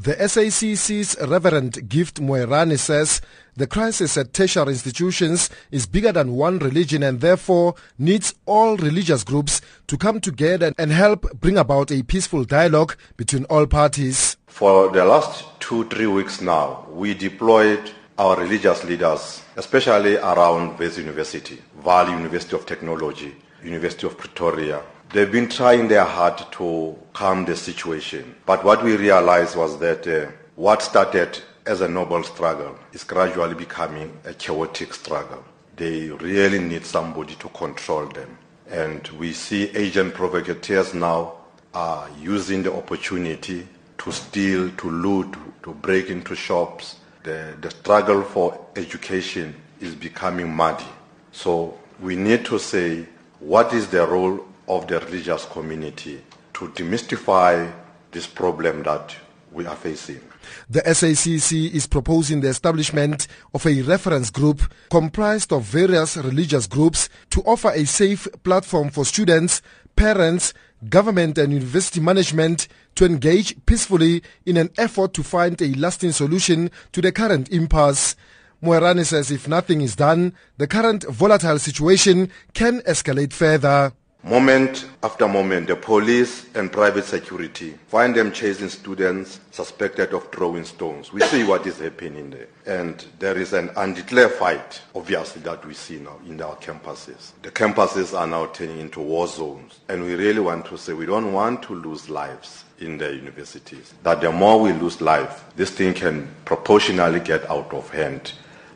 The SACC's Reverend Gift Moerane says the crisis at tertiary institutions is bigger than one religion and therefore needs all religious groups to come together and help bring about a peaceful dialogue between all parties. For the last two, three weeks now, we deployed our religious leaders, especially around Wits University, Vaal University of Technology, University of Pretoria, They've been trying their hard to calm the situation. But what we realized was that uh, what started as a noble struggle is gradually becoming a chaotic struggle. They really need somebody to control them. And we see agent provocateurs now are using the opportunity to steal, to loot, to break into shops. The, the struggle for education is becoming muddy. So we need to say what is the role of the religious community to demystify this problem that we are facing. The SACC is proposing the establishment of a reference group comprised of various religious groups to offer a safe platform for students, parents, government and university management to engage peacefully in an effort to find a lasting solution to the current impasse. Moerane says if nothing is done, the current volatile situation can escalate further. Moment after moment, the police and private security find them chasing students suspected of throwing stones. We see what is happening there. And there is an undeclared fight, obviously, that we see now in our campuses. The campuses are now turning into war zones. And we really want to say we don't want to lose lives in the universities. That the more we lose life, this thing can proportionally get out of hand.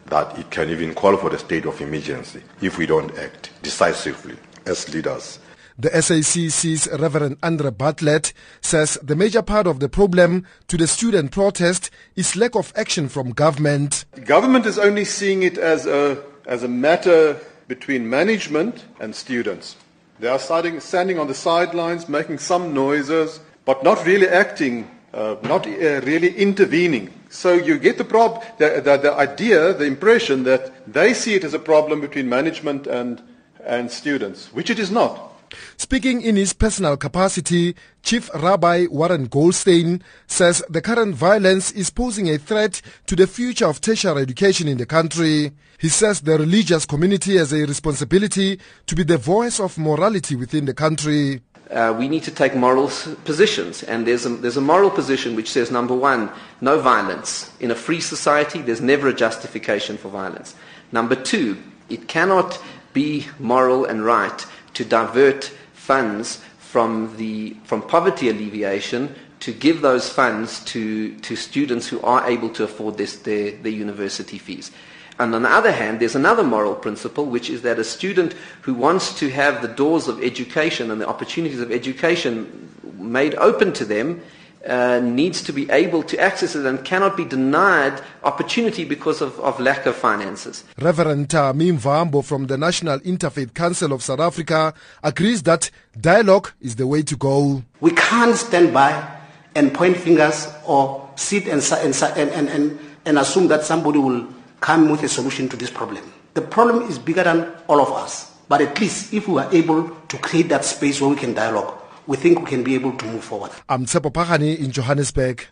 That it can even call for the state of emergency if we don't act decisively as leaders. The SACC's Reverend Andre Bartlett says the major part of the problem to the student protest is lack of action from government. Government is only seeing it as a, as a matter between management and students. They are starting, standing on the sidelines, making some noises, but not really acting, uh, not uh, really intervening. So you get the, prob- the, the, the idea, the impression that they see it as a problem between management and and students, which it is not. Speaking in his personal capacity, Chief Rabbi Warren Goldstein says the current violence is posing a threat to the future of tertiary education in the country. He says the religious community has a responsibility to be the voice of morality within the country. Uh, we need to take moral positions. And there's a, there's a moral position which says, number one, no violence. In a free society, there's never a justification for violence. Number two, it cannot be moral and right to divert funds from, the, from poverty alleviation to give those funds to, to students who are able to afford this, their, their university fees. And on the other hand, there's another moral principle, which is that a student who wants to have the doors of education and the opportunities of education made open to them uh, needs to be able to access it and cannot be denied opportunity because of, of lack of finances. Reverend Tamim Vambo from the National Interfaith Council of South Africa agrees that dialogue is the way to go. We can't stand by and point fingers or sit and, and, and, and, and assume that somebody will come with a solution to this problem. The problem is bigger than all of us. But at least if we are able to create that space where we can dialogue, we think we can be able to move forward. I'm Tshepo Phagane in Johannesburg.